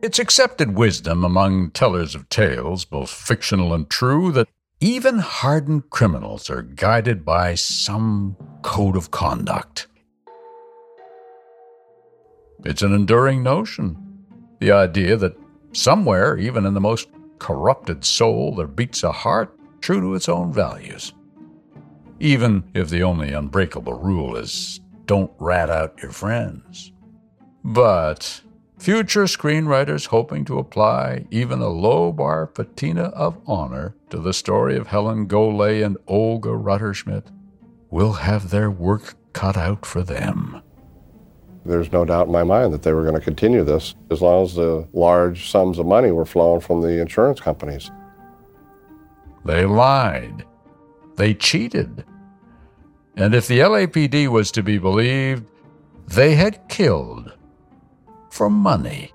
It's accepted wisdom among tellers of tales, both fictional and true, that even hardened criminals are guided by some code of conduct. It's an enduring notion. The idea that somewhere, even in the most corrupted soul, there beats a heart true to its own values. Even if the only unbreakable rule is don't rat out your friends. But future screenwriters hoping to apply even a low bar patina of honor to the story of Helen Golay and Olga Rutterschmidt will have their work cut out for them. There's no doubt in my mind that they were going to continue this as long as the large sums of money were flowing from the insurance companies. They lied. They cheated. And if the LAPD was to be believed, they had killed for money.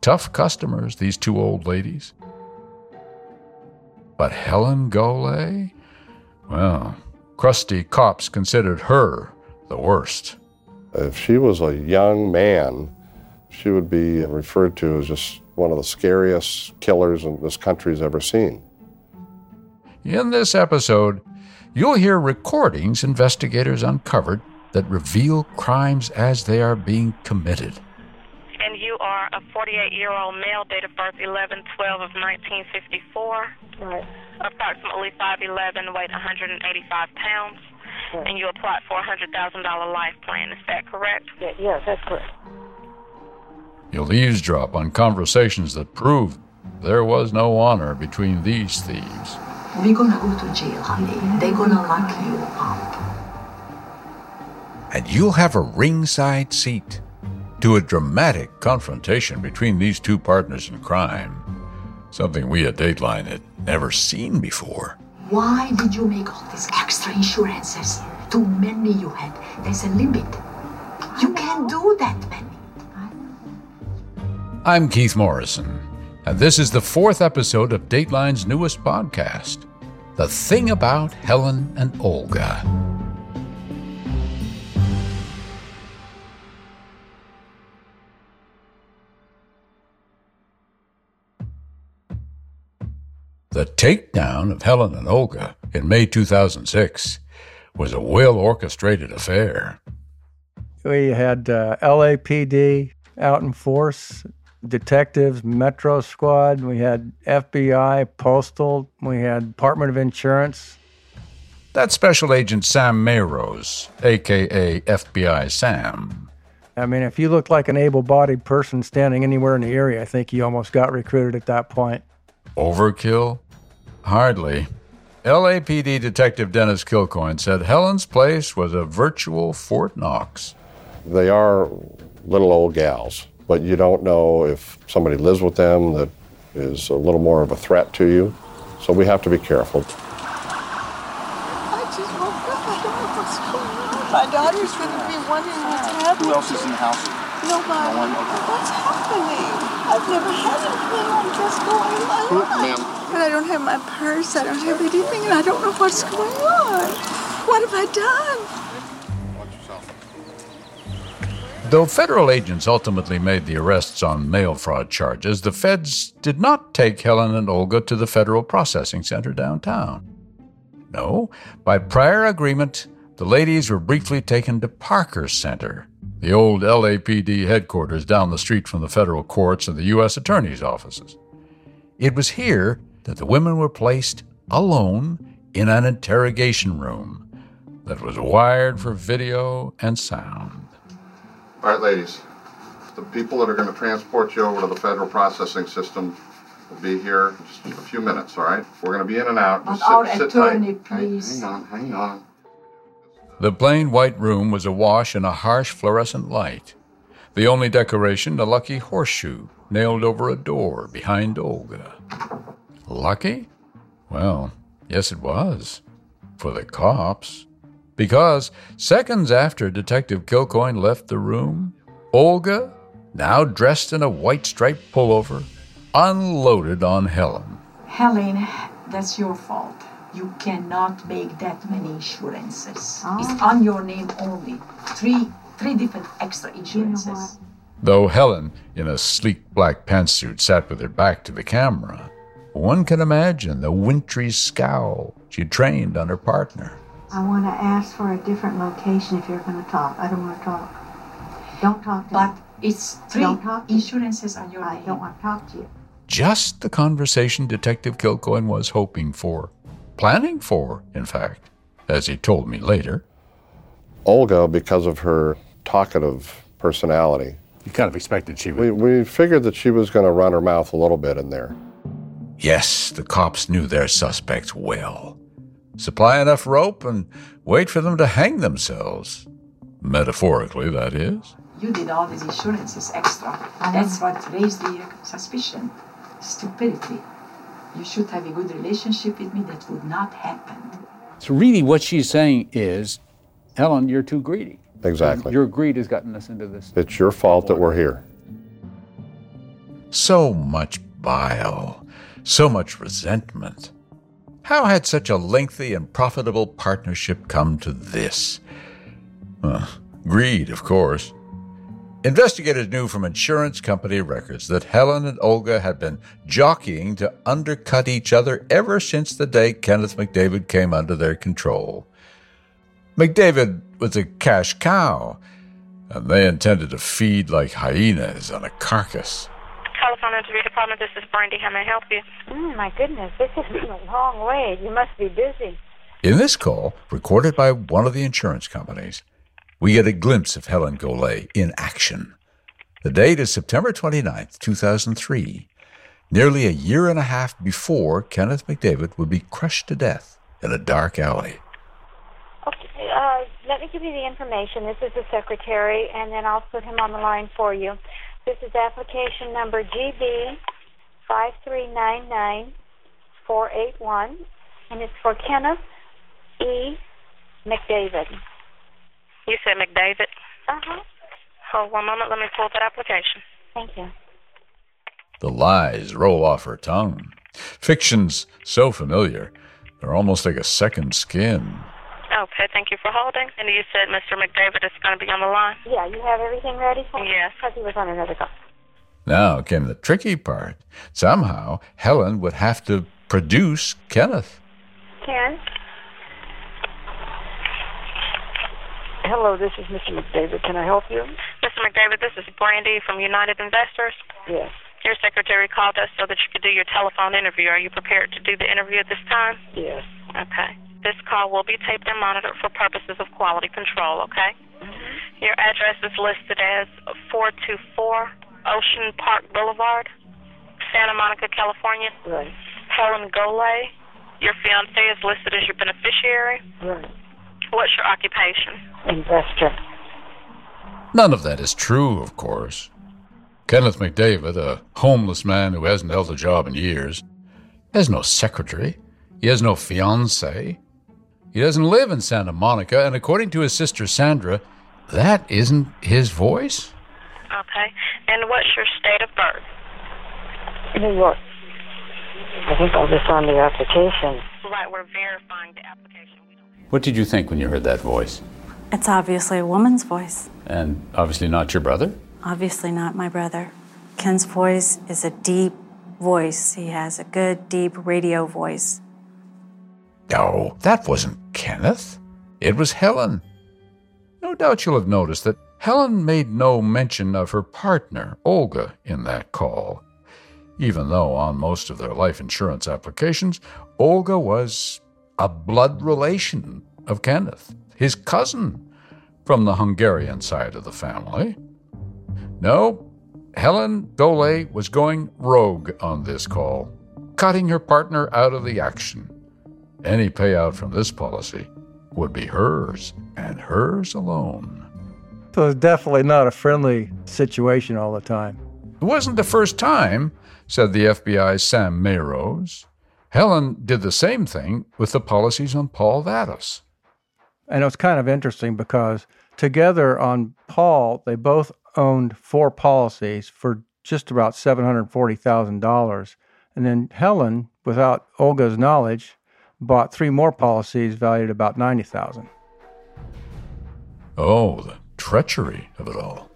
Tough customers, these two old ladies. But Helen Golay? Well, crusty cops considered her the worst. If she was a young man, she would be referred to as just one of the scariest killers this country's ever seen. In this episode, you'll hear recordings investigators uncovered that reveal crimes as they are being committed. And you are a 48 year old male, date of birth 11 12 of 1954. Right. Approximately 5'11, weight 185 pounds. Right. And you applied for a $100,000 life plan. Is that correct? Yeah, yes, that's correct. You'll eavesdrop on conversations that prove there was no honor between these thieves. We're gonna go to jail, honey. They're gonna lock you up. And you'll have a ringside seat to a dramatic confrontation between these two partners in crime. Something we at Dateline had never seen before. Why did you make all these extra insurances? Too many you had. There's a limit. You can't do that many. I'm Keith Morrison, and this is the fourth episode of Dateline's newest podcast, The Thing About Helen and Olga. The takedown of Helen and Olga in May 2006 was a well orchestrated affair. We had uh, LAPD out in force, detectives, Metro Squad. We had FBI, Postal. We had Department of Insurance. That's Special Agent Sam Mayrose, aka FBI Sam. I mean, if you looked like an able bodied person standing anywhere in the area, I think you almost got recruited at that point. Overkill? Hardly. LAPD Detective Dennis Kilcoyne said Helen's place was a virtual Fort Knox. They are little old gals, but you don't know if somebody lives with them that is a little more of a threat to you. So we have to be careful. I just woke up. I don't know what's going on. My daughter's going to be wondering what's happening. Who else is in the house? Nobody. No one? Okay. What's happening? I've never had anything like this going in my Who- life. ma'am. And I don't have my purse. I don't have anything, and I don't know what's going on. What have I done? Watch yourself. Though federal agents ultimately made the arrests on mail fraud charges, the feds did not take Helen and Olga to the Federal Processing Center downtown. No, by prior agreement, the ladies were briefly taken to Parker Center, the old LAPD headquarters down the street from the federal courts and the U.S. Attorney's offices. It was here that the women were placed alone in an interrogation room that was wired for video and sound. All right, ladies. The people that are going to transport you over to the federal processing system will be here in just a few minutes, all right? We're going to be in and out. But Just sit, sit attorney, tight. Hang- please. Hang on, hang on. The plain white room was awash in a harsh fluorescent light. The only decoration, a lucky horseshoe nailed over a door behind Olga. Lucky? Well, yes, it was. For the cops. Because seconds after Detective Kilcoyne left the room, Olga, now dressed in a white striped pullover, unloaded on Helen. Helen, that's your fault. You cannot make that many insurances. Ah. It's on your name only. Three, three different extra insurances. Though Helen, in a sleek black pantsuit, sat with her back to the camera, one can imagine the wintry scowl she trained on her partner. I want to ask for a different location if you're going to talk. I don't want to talk. Don't talk to But me. it's three Don't talk insurances on your I name. don't want to talk to you. Just the conversation Detective Kilcoyne was hoping for, planning for, in fact, as he told me later. Olga, because of her talkative personality, You kind of expected she would. we, we figured that she was going to run her mouth a little bit in there. Yes, the cops knew their suspects well. Supply enough rope and wait for them to hang themselves. Metaphorically, that is. You did all these insurances extra. That's what raised the suspicion. Stupidity. You should have a good relationship with me. That would not happen. So really, what she's saying is, Helen, you're too greedy. Exactly. Your greed has gotten us into this. It's your fault that we're here. So much bile, so much resentment. How had such a lengthy and profitable partnership come to this? Uh, greed, of course. Investigators knew from insurance company records that Helen and Olga had been jockeying to undercut each other ever since the day Kenneth McDavid came under their control. McDavid was a cash cow, and they intended to feed like hyenas on a carcass. Telephone interview department, this is Brandy. How may I help you? Mm, my goodness, this has been a long way. You must be busy. In this call, recorded by one of the insurance companies, we get a glimpse of Helen Golay in action. The date is September 29th, 2003, nearly a year and a half before Kenneth McDavid would be crushed to death in a dark alley. Okay, uh, let me give you the information. This is the secretary, and then I'll put him on the line for you. This is application number GB five three nine nine four eight one, and it's for Kenneth E. McDavid. You said McDavid. Uh huh. Hold one moment. Let me pull that application. Thank you. The lies roll off her tongue. Fiction's so familiar, they're almost like a second skin. Okay, thank you for holding. And you said Mr. McDavid is going to be on the line? Yeah, you have everything ready for me? Yes. Because he was on another call. Now came the tricky part. Somehow, Helen would have to produce Kenneth. Ken? Hello, this is Mr. McDavid. Can I help you? Mr. McDavid, this is Brandy from United Investors. Yes. Your secretary called us so that you could do your telephone interview. Are you prepared to do the interview at this time? Yes. Okay. This call will be taped and monitored for purposes of quality control, okay? Mm-hmm. Your address is listed as 424 Ocean Park Boulevard, Santa Monica, California. Right. Helen Golay. Your fiance is listed as your beneficiary. Right. What's your occupation? Investor. None of that is true, of course. Kenneth McDavid, a homeless man who hasn't held a job in years, has no secretary. He has no fiancée. He doesn't live in Santa Monica, and according to his sister Sandra, that isn't his voice. Okay. And what's your state of birth? New York. I think all this on the application. Right, we're verifying the application. What did you think when you heard that voice? It's obviously a woman's voice. And obviously not your brother? Obviously not my brother. Ken's voice is a deep voice. He has a good, deep radio voice. No, that wasn't Kenneth. It was Helen. No doubt you'll have noticed that Helen made no mention of her partner, Olga, in that call. Even though on most of their life insurance applications, Olga was a blood relation of Kenneth, his cousin from the Hungarian side of the family. No, Helen Dole was going rogue on this call, cutting her partner out of the action. Any payout from this policy would be hers and hers alone. it was definitely not a friendly situation all the time. It wasn't the first time, said the FBI's Sam Mayrose. Helen did the same thing with the policies on Paul Vados. And it was kind of interesting because together on Paul, they both owned four policies for just about $740,000. And then Helen, without Olga's knowledge, bought three more policies valued about 90,000. Oh, the treachery of it all.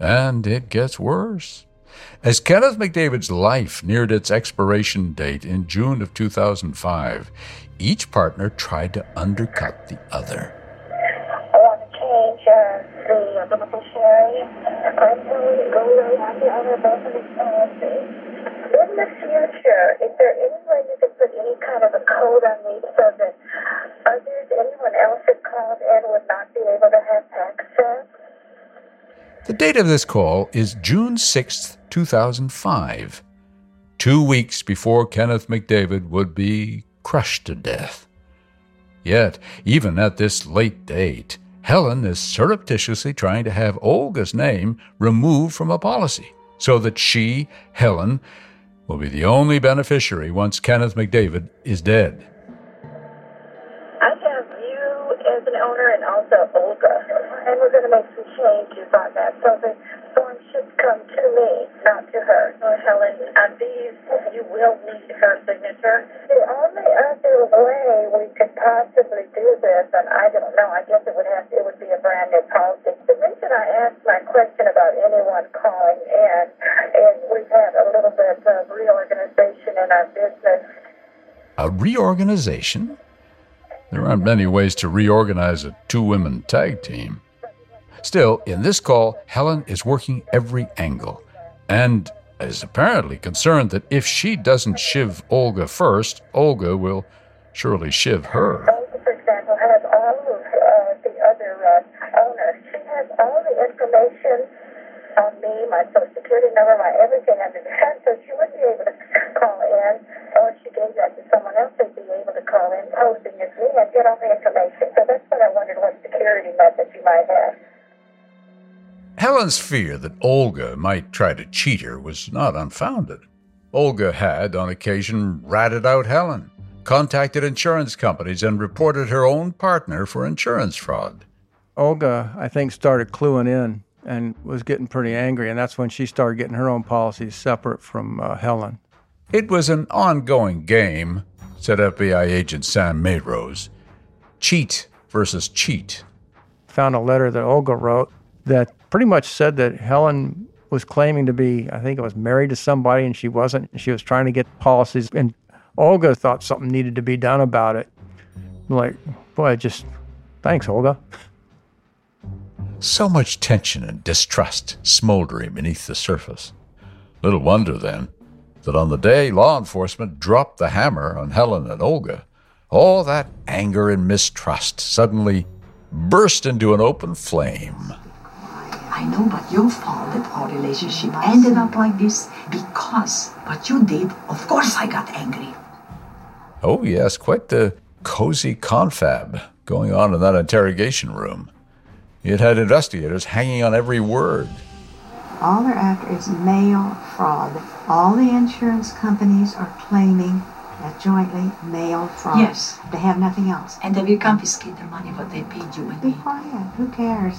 And it gets worse. As Kenneth McDavid's life neared its expiration date in June of 2005, each partner tried to undercut the other. I want to change uh, the beneficiary. I'm going to go right the other both of. In the future, is there any way you could put any kind of a code on these so that others, anyone else that called in would not be able to have access? The date of this call is June 6th, 2005, two weeks before Kenneth McDavid would be crushed to death. Yet, even at this late date, Helen is surreptitiously trying to have Olga's name removed from a policy so that she, Helen, will be the only beneficiary once Kenneth McDavid is dead. I have you as an owner and also Olga, and we're going to make some changes on that. So the form should come to me, not to her. So Helen, on these, you will need her signature. The only other way we could possibly do this, and I don't know, I guess it would have it would be a brand new policy. The reason I asked my question about anyone calling in is we've had a little bit of reorganization in our business. A reorganization? There aren't many ways to reorganize a two women tag team. Still, in this call, Helen is working every angle and is apparently concerned that if she doesn't shiv Olga first, Olga will surely shiv her. Olga, for example, has all of uh, the other uh, owners. She has all the information on me, my social security number, my everything under the sun, so she wouldn't be able to call in. Or if she gave that to someone else, they'd be able to call in, posing as me, and get all the information. So that's what I wondered what security method you might have. Helen's fear that Olga might try to cheat her was not unfounded. Olga had, on occasion, ratted out Helen, contacted insurance companies, and reported her own partner for insurance fraud. Olga, I think, started cluing in and was getting pretty angry, and that's when she started getting her own policies separate from uh, Helen. It was an ongoing game, said FBI agent Sam Mayrose. Cheat versus cheat. Found a letter that Olga wrote that pretty much said that Helen was claiming to be, I think it was married to somebody and she wasn't. She was trying to get policies, and Olga thought something needed to be done about it. Like, boy, just thanks, Olga. So much tension and distrust smoldering beneath the surface. Little wonder, then, that on the day law enforcement dropped the hammer on Helen and Olga, all that anger and mistrust suddenly burst into an open flame. I know but your fault that our relationship ended up like this because what you did, of course I got angry. Oh, yes, quite the cozy confab going on in that interrogation room. It had investigators hanging on every word. All they're after is mail fraud. All the insurance companies are claiming that jointly mail fraud. Yes. They have nothing else. And they will confiscate the money what they paid you and Be me. quiet. Who cares?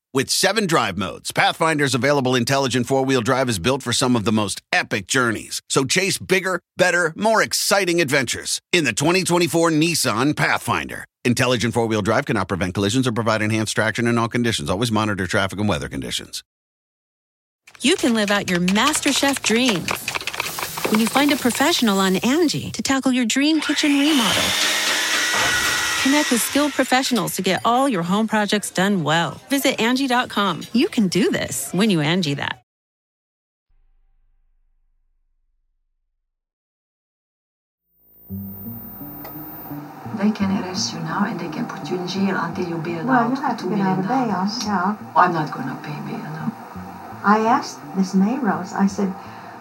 With seven drive modes, Pathfinder's available intelligent four wheel drive is built for some of the most epic journeys. So chase bigger, better, more exciting adventures in the 2024 Nissan Pathfinder. Intelligent four wheel drive cannot prevent collisions or provide enhanced traction in all conditions. Always monitor traffic and weather conditions. you can live out your MasterChef dreams when you find a professional on Angie to tackle your dream kitchen remodel. Connect with skilled professionals to get all your home projects done well. Visit Angie.com. You can do this when you Angie that. they can arrest you now and they can put you in jail until you bail Well, out you have to two get out of bail, dollars. yeah. I'm not going to pay bail. No. I asked Miss Mayrose, I said,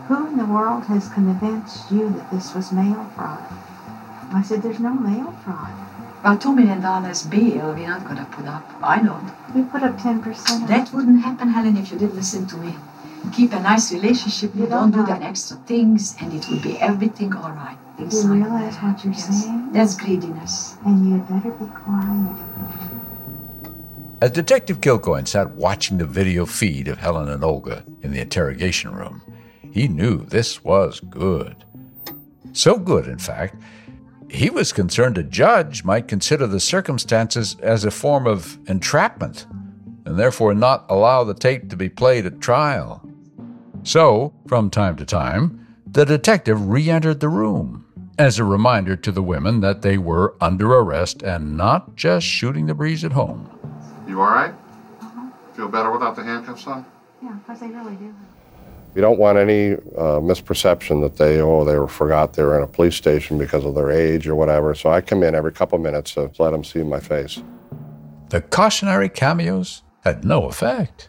who in the world has convinced you that this was mail fraud? I said, there's no mail fraud. Well, two million dollars bill we're not going to put up. I don't. We put up 10%. That wouldn't happen, Helen, if you didn't listen to me. Keep a nice relationship. You, don't, do that extra things, and it will be everything all right. Things You like realize that. what you're Yes. saying? That's greediness. And you'd better be quiet. As Detective Kilcoyne sat watching the video feed of Helen and Olga in the interrogation room, he knew this was good. So good, in fact, he was concerned a judge might consider the circumstances as a form of entrapment and therefore not allow the tape to be played at trial. So, from time to time, the detective re entered the room as a reminder to the women that they were under arrest and not just shooting the breeze at home. You all right? Uh-huh. Feel better without the handcuffs on? Yeah, because they really do. You don't want any uh, misperception that they, oh, they were, forgot they were in a police station because of their age or whatever. So I come in every couple minutes to let them see my face. The cautionary cameos had no effect.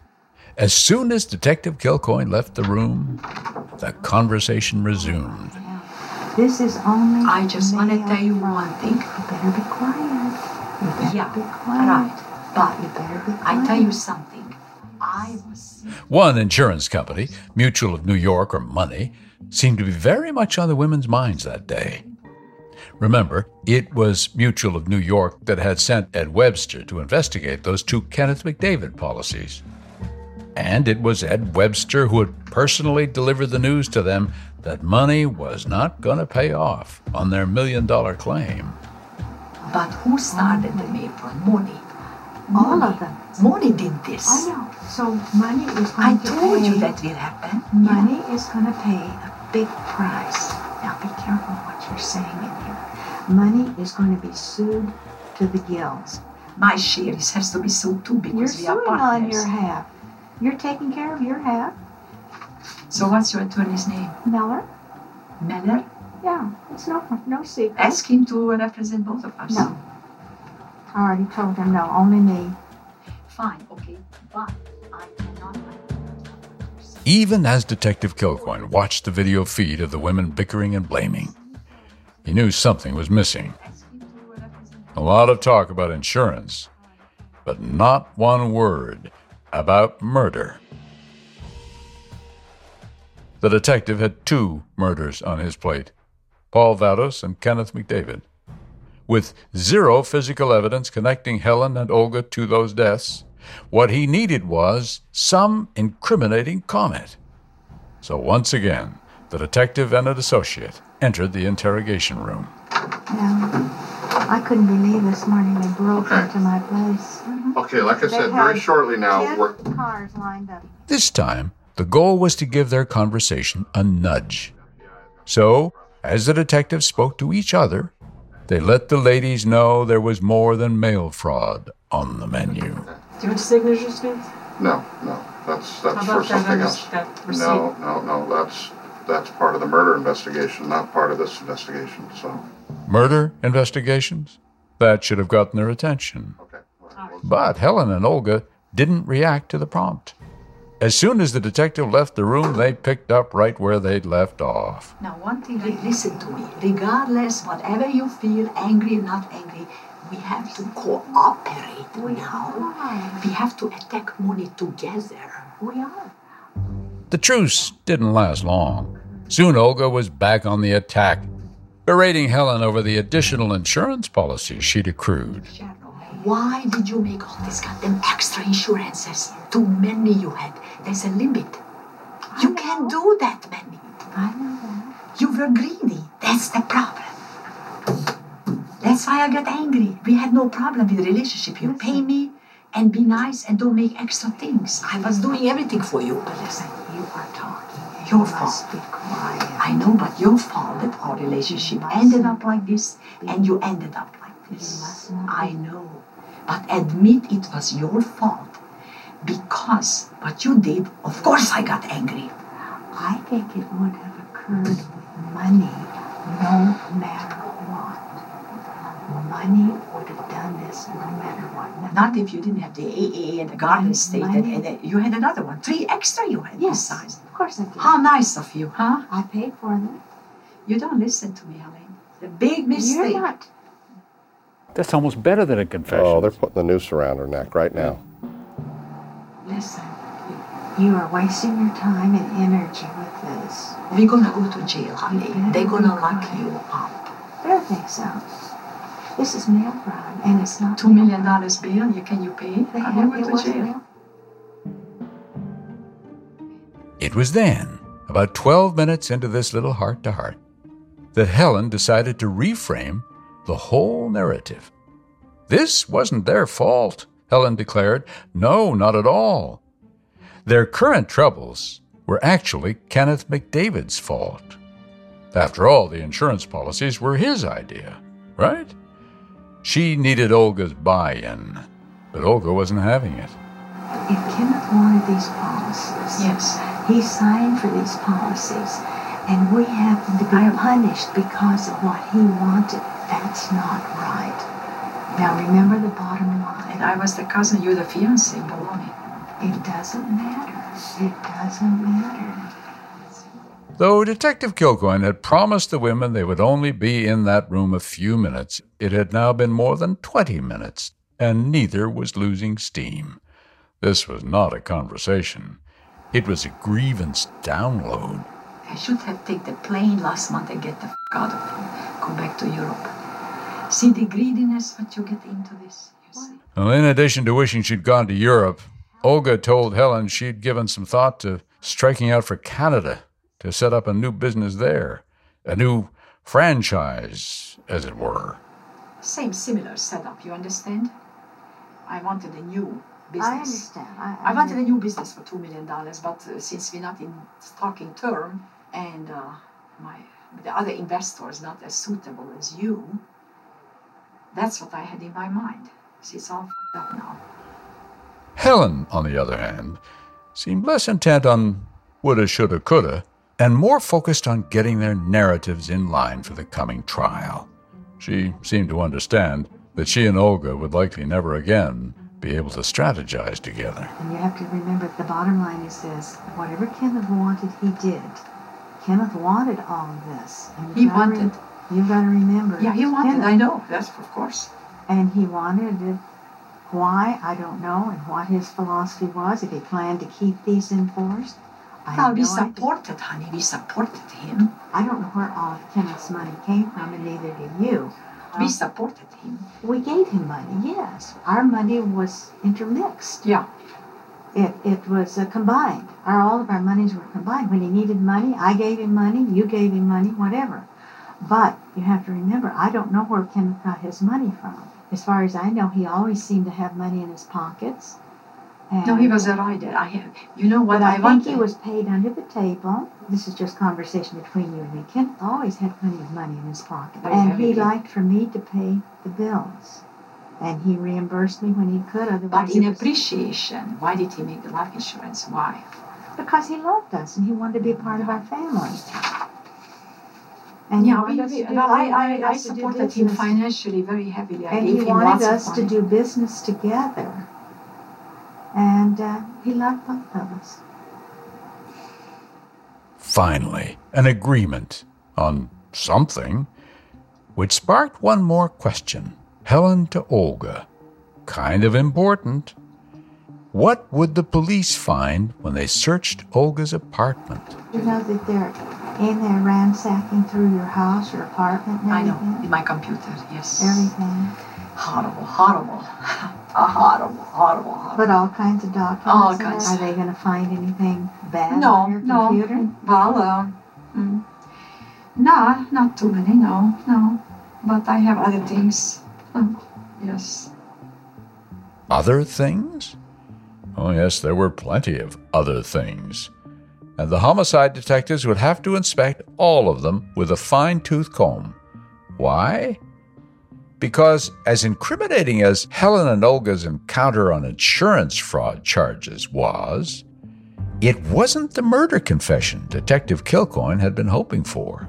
As soon as Detective Kilcoyne left the room, the conversation resumed. This is only. I just want to tell you one thing. You better be quiet. You better Yeah, be quiet. right. But You better be quiet. I tell you something. One insurance company, Mutual of New York or MONY, seemed to be very much on the women's minds that day. Remember, it was Mutual of New York that had sent Ed Webster to investigate those two Kenneth McDavid policies. And it was Ed Webster who had personally delivered the news to them that MONY was not going to pay off on their million dollar claim. But who started the for money? All of them. MONY did this. I know. So MONY is going I to told pay. you that will happen. MONY is going to pay a big price. Now be careful what you're saying in here. MONY is going to be sued to the gills. My share is- has to be sold too because You're we are suing on your half. You're taking care of your half. So what's your attorney's name? Miller? Meller? Yeah, it's no no secret. Ask him to represent both of us. No. I already told him no, only me. Fine, okay, but I cannot. Even as Detective Kilcoyne watched the video feed of the women bickering and blaming, he knew something was missing. A lot of talk about insurance, but not one word about murder. The detective had two murders on his plate Paul Vados and Kenneth McDavid. With zero physical evidence connecting Helen and Olga to those deaths, what he needed was some incriminating comment. So once again, the detective and an associate entered the interrogation room. Yeah. I couldn't believe this morning they broke into my place. Okay, like I They said, very shortly now, we're, cars lined up. This time, the goal was to give their conversation a nudge. So, as the detectives spoke to each other, they let the ladies know there was more than mail fraud on the menu. Do you want signature, Smith? no, no, that's, that's for something else. No, no, no, that's, that's part of the murder investigation, not part of this investigation, so. Murder investigations? That should have gotten their attention. Okay. But Helen and Olga didn't react to the prompt. As soon as the detective left the room, they picked up right where they'd left off. Now, one thing, listen to me. Regardless, whatever you feel, angry or not angry, we have to cooperate now. We have to attack MONY together. We are. The truce didn't last long. Soon Olga was back on the attack, berating Helen over the additional insurance policies she'd accrued. Why did you make all these goddamn extra insurances? Too many you had. There's a limit. You can't do that many. I know. You were greedy. That's the problem. That's why I got angry. We had no problem with the relationship. You pay me and be nice and don't make extra things. I was doing everything for you. But listen, You are talking. your you fault. be quiet. I know, but your fault that our relationship ended up like this and you ended up like this. I know. But admit it was your fault. Because what you did, of course I got angry. I think it would have occurred with MONY, no matter what. MONY would have done this no matter what. Not if you didn't have the AA and the Garden State, and, and you had another one. Three extra you had Yes, besides. of course I did. How nice of you, huh? I paid for them. You don't listen to me, Helene. The big mistake. You're not. That's almost better than a confession. Oh, they're putting the noose around her neck right now. Listen, you are wasting your time and energy with this. We're gonna go to jail, honey. They're gonna lock you up. I don't think so. This is mail fraud, and it's not Two million dollars bill, you can you pay? They I'm have- going it to jail. mail. It was then, about 12 minutes into this little heart to heart, that Helen decided to reframe the whole narrative. This wasn't their fault, Helen declared. No, not at all. Their current troubles were actually Kenneth McDavid's fault. After all, the insurance policies were his idea, right? She needed Olga's buy in, but Olga wasn't having it. If Kenneth wanted these policies, Yes. he signed for these policies, and we have to be punished because of what he wanted. That's not right. Now remember the bottom line. And I was the cousin, you're the fiance, baloney. It doesn't matter. It doesn't matter. Though Detective Kilcoyne had promised the women they would only be in that room a few minutes, it had now been more than 20 minutes, and neither was losing steam. This was not a conversation. It was a grievance download. I should have taken the plane last month and get the f- out of here. Go back to Europe. See the greediness what you get into this. You see. Well, in addition to wishing she'd gone to Europe, Olga told Helen she'd given some thought to striking out for Canada to set up a new business there, a new franchise, as it were. Same similar setup, you understand? I wanted a new business. I understand. I, I wanted a new business for two million dollars, but uh, since we're not in talking term, and uh, my the other investor is not as suitable as you, that's what I had in my mind. See, it's all fucked up now. Helen, on the other hand, seemed less intent on woulda, shoulda, coulda, and more focused on getting their narratives in line for the coming trial. She seemed to understand that she and Olga would likely never again be able to strategize together. And you have to remember the bottom line is this whatever Kenneth wanted, he did. Kenneth wanted all of this. And He gotta rem- wanted. you've got to remember. Yeah, he wanted. Kenneth. I know. That's of course. And he wanted it. Why? I don't know. And what his philosophy was, if he planned to keep these enforced. I Well, have we no idea. supported, honey. We supported him. I don't know where all of Kenneth's money came from, and neither do you. We supported him. We gave him money, yes. Our money was intermixed. Yeah. It, it was uh, combined. Our, all of our monies were combined. When he needed money, I gave him money, you gave him money, whatever. But you have to remember, I don't know where Kenneth got his money from. As far as I know, he always seemed to have money in his pockets. No, he was a rider. I have. You know what I, I, think wanted? he was paid under the table. This is just conversation between you and me. Kenneth always had plenty of money in his pocket. Very and he liked for me to pay the bills. And he reimbursed me when he could, otherwise But in appreciation, why did he make the life insurance? Why? because he loved us and he wanted to be a part of our family. And yeah, we, wanted us we, to do- well, he I, wanted I, I us to do supported him business. financially very heavily. I and he wanted us to do business together. And uh, he loved both of us. Finally, an agreement on something, which sparked one more question. Helen to Olga. Kind of important. What would the police find when they searched Olga's apartment? You know that they're in there ransacking through your house, your apartment, and I know, in my computer, yes. Everything. Horrible, horrible. Ah, horrible, horrible, horrible. But all kinds of documents. All kinds. Are they going to find anything bad no, on your no. computer? Well, uh, mm, nah, not too many, no, no. But I have other things. Mm, yes. Other things? Oh, yes, there were plenty of other things. And the homicide detectives would have to inspect all of them with a fine tooth comb. Why? Because, as incriminating as Helen and Olga's encounter on insurance fraud charges was, it wasn't the murder confession Detective Kilcoyne had been hoping for.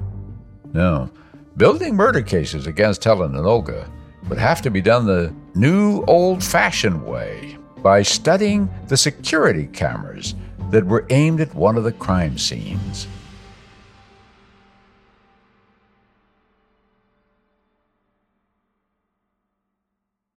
No, building murder cases against Helen and Olga would have to be done the new old fashioned way by studying the security cameras that were aimed at one of the crime scenes.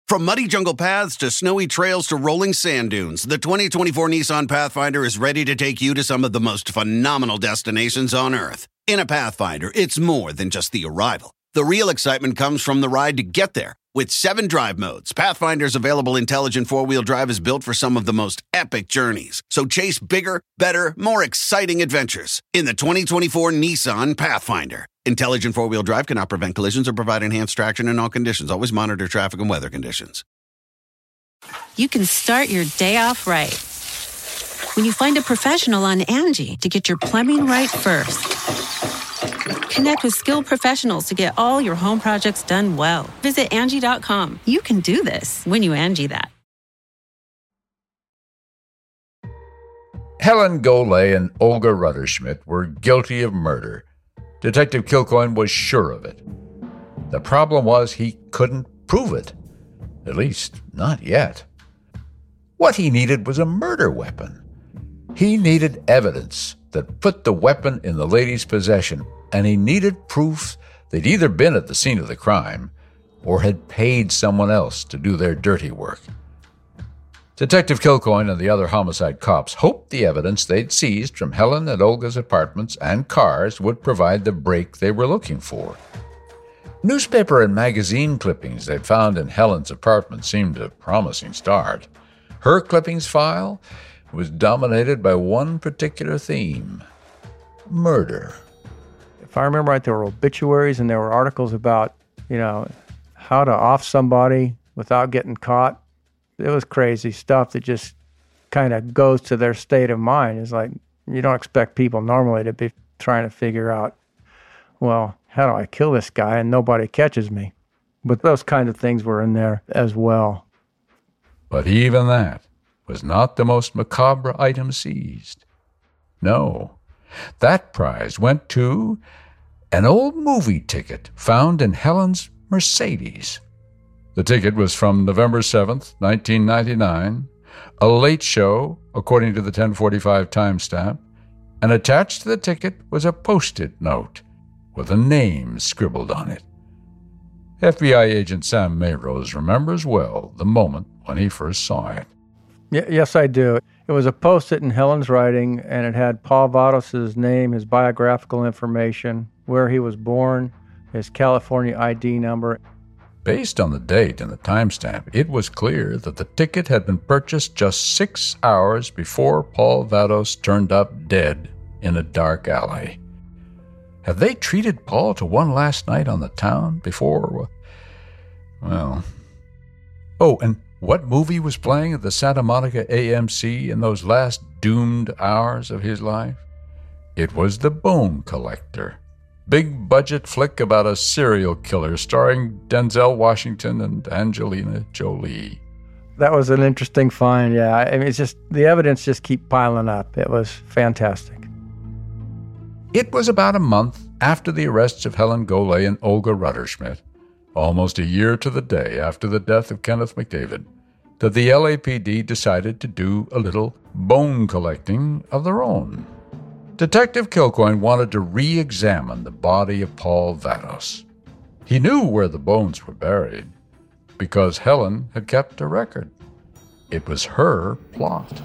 From muddy jungle paths to snowy trails to rolling sand dunes, the 2024 Nissan Pathfinder is ready to take you to some of the most phenomenal destinations on Earth. In a Pathfinder, it's more than just the arrival. The real excitement comes from the ride to get there. With seven drive modes, Pathfinder's available intelligent four wheel drive is built for some of the most epic journeys. So chase bigger, better, more exciting adventures in the 2024 Nissan Pathfinder. Intelligent four wheel drive cannot prevent collisions or provide enhanced traction in all conditions. Always monitor traffic and weather conditions. You can start your day off right when you find a professional on Angie to get your plumbing right first. Connect with skilled professionals to get all your home projects done well. Visit Angie.com. You can do this when you Angie that. Helen Golay and Olga Rutterschmidt were guilty of murder. Detective Kilcoyne was sure of it. The problem was he couldn't prove it. At least, not yet. What he needed was a murder weapon. He needed evidence that put the weapon in the lady's possession and he needed proof they'd either been at the scene of the crime or had paid someone else to do their dirty work. Detective Kilcoyne and the other homicide cops hoped the evidence they'd seized from Helen and Olga's apartments and cars would provide the break they were looking for. Newspaper and magazine clippings they'd found in Helen's apartment seemed a promising start. Her clippings file was dominated by one particular theme murder if I remember right, there were obituaries and there were articles about, you know, how to off somebody without getting caught. It was crazy stuff that just kind of goes to their state of mind. It's like you don't expect people normally to be trying to figure out, well, how do I kill this guy and nobody catches me? But those kind of things were in there as well. But even that was not the most macabre item seized. No, that prize went to an old movie ticket found in Helen's Mercedes. The ticket was from November 7th, 1999, a late show, according to the 1045 timestamp, and attached to the ticket was a post it note with a name scribbled on it. FBI agent Sam Mayrose remembers well the moment when he first saw it. Y- yes, I do. It was a post it in Helen's writing, and it had Paul Vados' name, his biographical information, where he was born, his California ID number. Based on the date and the timestamp, it was clear that the ticket had been purchased just six hours before Paul Vados turned up dead in a dark alley. Have they treated Paul to one last night on the town before? Well. Oh, and what movie was playing at the Santa Monica AMC in those last doomed hours of his life? It was The Bone Collector big budget flick about a serial killer starring Denzel Washington and Angelina Jolie. That was an interesting find. Yeah, I mean, it's just the evidence just keep piling up. It was fantastic. It was about a month after the arrests of Helen Golay and Olga Rutterschmidt, almost a year to the day after the death of Kenneth McDavid, that the LAPD decided to do a little bone collecting of their own. Detective Kilcoyne wanted to re examine the body of Paul Vados. He knew where the bones were buried because Helen had kept a record. It was her plot.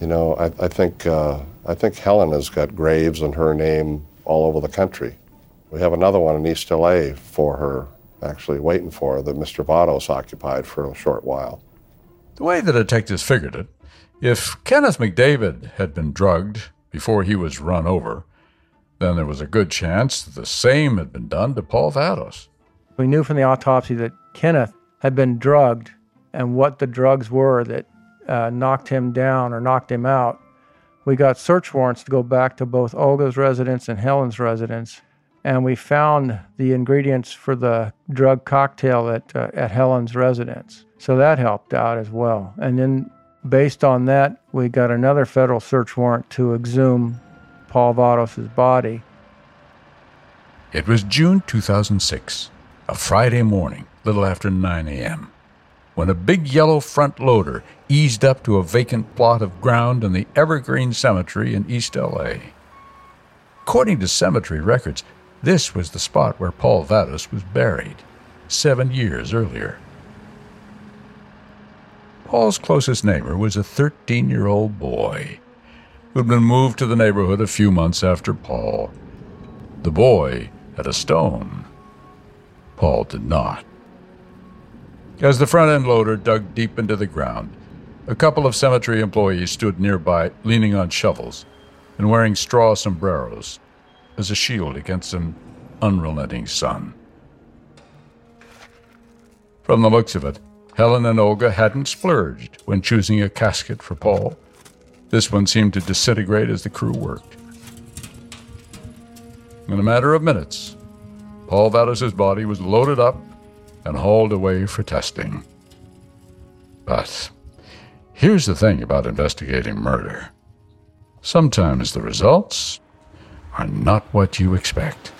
You know, I, I think uh, I think Helen has got graves in her name all over the country. We have another one in East LA for her, actually waiting for her, that Mr. Vados occupied for a short while. The way the detectives figured it, if Kenneth McDavid had been drugged before he was run over, then there was a good chance that the same had been done to Paul Vados. We knew from the autopsy that Kenneth had been drugged and what the drugs were that uh, knocked him down or knocked him out. We got search warrants to go back to both Olga's residence and Helen's residence, and we found the ingredients for the drug cocktail at, uh, at Helen's residence. So that helped out as well. And then Based on that, we got another federal search warrant to exhume Paul Vados' body. It was June 2006, a Friday morning, little after 9 a.m., when a big yellow front loader eased up to a vacant plot of ground in the Evergreen Cemetery in East LA. According to cemetery records, this was the spot where Paul Vados was buried seven years earlier. Paul's closest neighbor was a 13 year old boy who'd been moved to the neighborhood a few months after Paul. The boy had a stone. Paul did not. As the front end loader dug deep into the ground, a couple of cemetery employees stood nearby, leaning on shovels and wearing straw sombreros as a shield against an unrelenting sun. From the looks of it, Helen and Olga hadn't splurged when choosing a casket for Paul. This one seemed to disintegrate as the crew worked. In a matter of minutes, Paul Vados's body was loaded up and hauled away for testing. But here's the thing about investigating murder sometimes the results are not what you expect.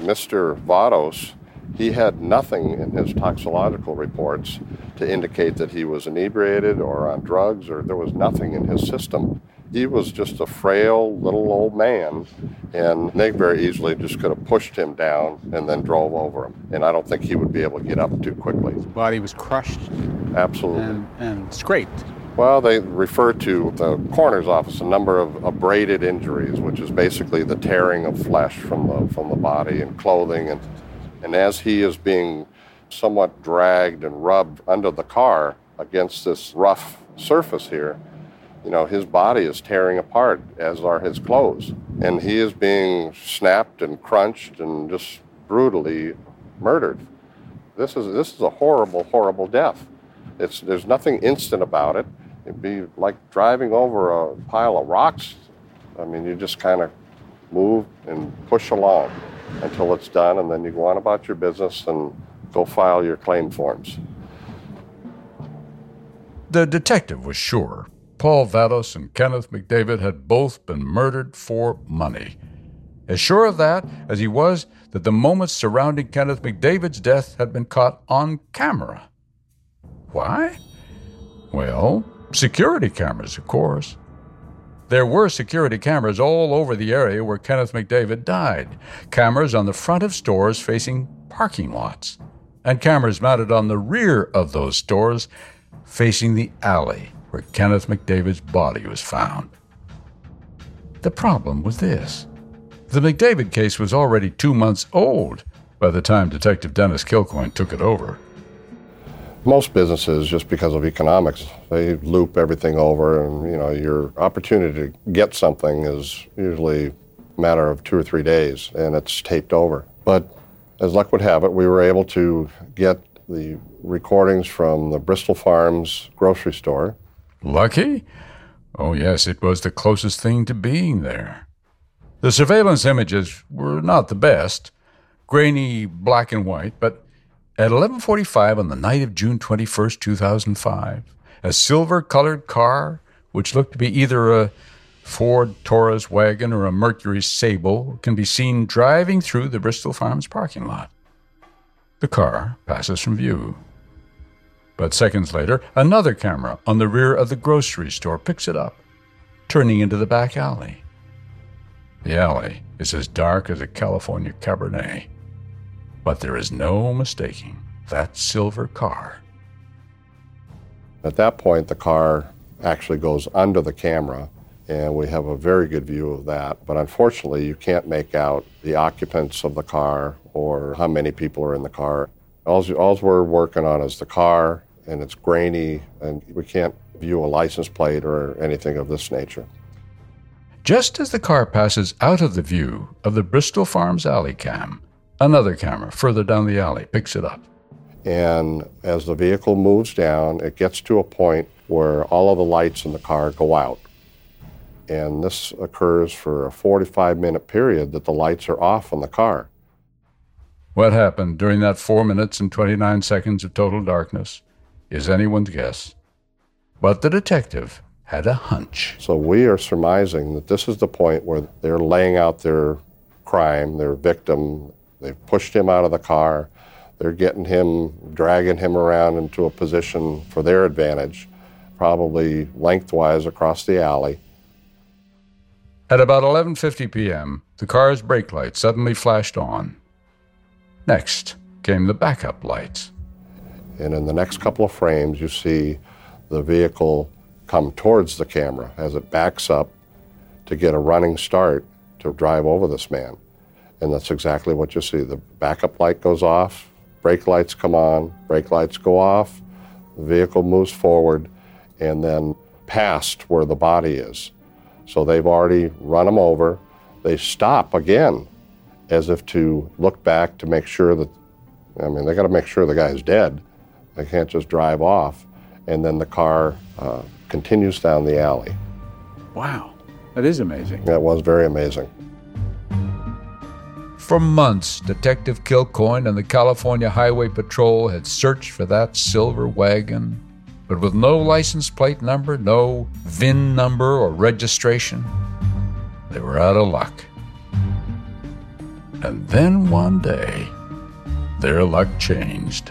Mr. Vados, he had nothing in his toxicological reports to indicate that he was inebriated or on drugs, or there was nothing in his system. He was just a frail little old man, and Nick very easily just could have pushed him down and then drove over him. And I don't think he would be able to get up too quickly. His body was crushed Absolutely. and, and scraped. Well, they refer to the coroner's office a number of abraded injuries, which is basically the tearing of flesh from the from the body and clothing, and and as he is being somewhat dragged and rubbed under the car against this rough surface here, you know, his body is tearing apart, as are his clothes, and he is being snapped and crunched and just brutally murdered. This is this is a horrible, horrible death. It's there's nothing instant about it. It'd be like driving over a pile of rocks. I mean, you just kind of move and push along until it's done, and then you go on about your business and go file your claim forms. The detective was sure Paul Vados and Kenneth McDavid had both been murdered for money. As sure of that as he was that the moments surrounding Kenneth McDavid's death had been caught on camera. Why? Well, security cameras, of course. There were security cameras all over the area where Kenneth McDavid died, cameras on the front of stores facing parking lots, and cameras mounted on the rear of those stores facing the alley where Kenneth McDavid's body was found. The problem was this the McDavid case was already two months old by the time Detective Dennis Kilcoyne took it over. Most businesses, just because of economics, they loop everything over, and you know your opportunity to get something is usually a matter of two or three days, and it's taped over. But as luck would have it, we were able to get the recordings from the Bristol Farms grocery store. Lucky? Oh, yes, it was the closest thing to being there. The surveillance images were not the best, grainy black and white, but at 11:45 on the night of June 21, 2005, a silver-colored car, which looked to be either a Ford Taurus wagon or a Mercury Sable, can be seen driving through the Bristol Farms parking lot. The car passes from view. But seconds later, another camera on the rear of the grocery store picks it up, turning into the back alley. The alley is as dark as a California Cabernet. But there is no mistaking that silver car. At that point, the car actually goes under the camera, and we have a very good view of that. But unfortunately, you can't make out the occupants of the car or how many people are in the car. All, all we're working on is the car, and it's grainy, and we can't view a license plate or anything of this nature. Just as the car passes out of the view of the Bristol Farms alley cam, another camera further down the alley picks it up. And as the vehicle moves down, it gets to a point where all of the lights in the car go out. And this occurs for a 45 minute period that the lights are off on the car. What happened during that 4 minutes and 29 seconds of total darkness is anyone's guess. But the detective had a hunch. So we are surmising that this is the point where they're laying out their crime, their victim. They've pushed him out of the car. They're getting him, dragging him around into a position for their advantage, probably lengthwise across the alley. At about 11:50 p.m., the car's brake lights suddenly flashed on. Next came the backup lights. And in the next couple of frames, you see the vehicle come towards the camera as it backs up to get a running start to drive over this man. And that's exactly what you see. The backup light goes off, brake lights come on, brake lights go off, the vehicle moves forward, and then past where the body is. So they've already run him over. They stop again as if to look back to make sure that, I mean, they got to make sure the guy's dead. They can't just drive off. And then the car uh, continues down the alley. Wow, that is amazing. That was very amazing. For months, Detective Kilcoyne and the California Highway Patrol had searched for that silver wagon, but with no license plate number, no VIN number or registration, they were out of luck. And then one day, their luck changed.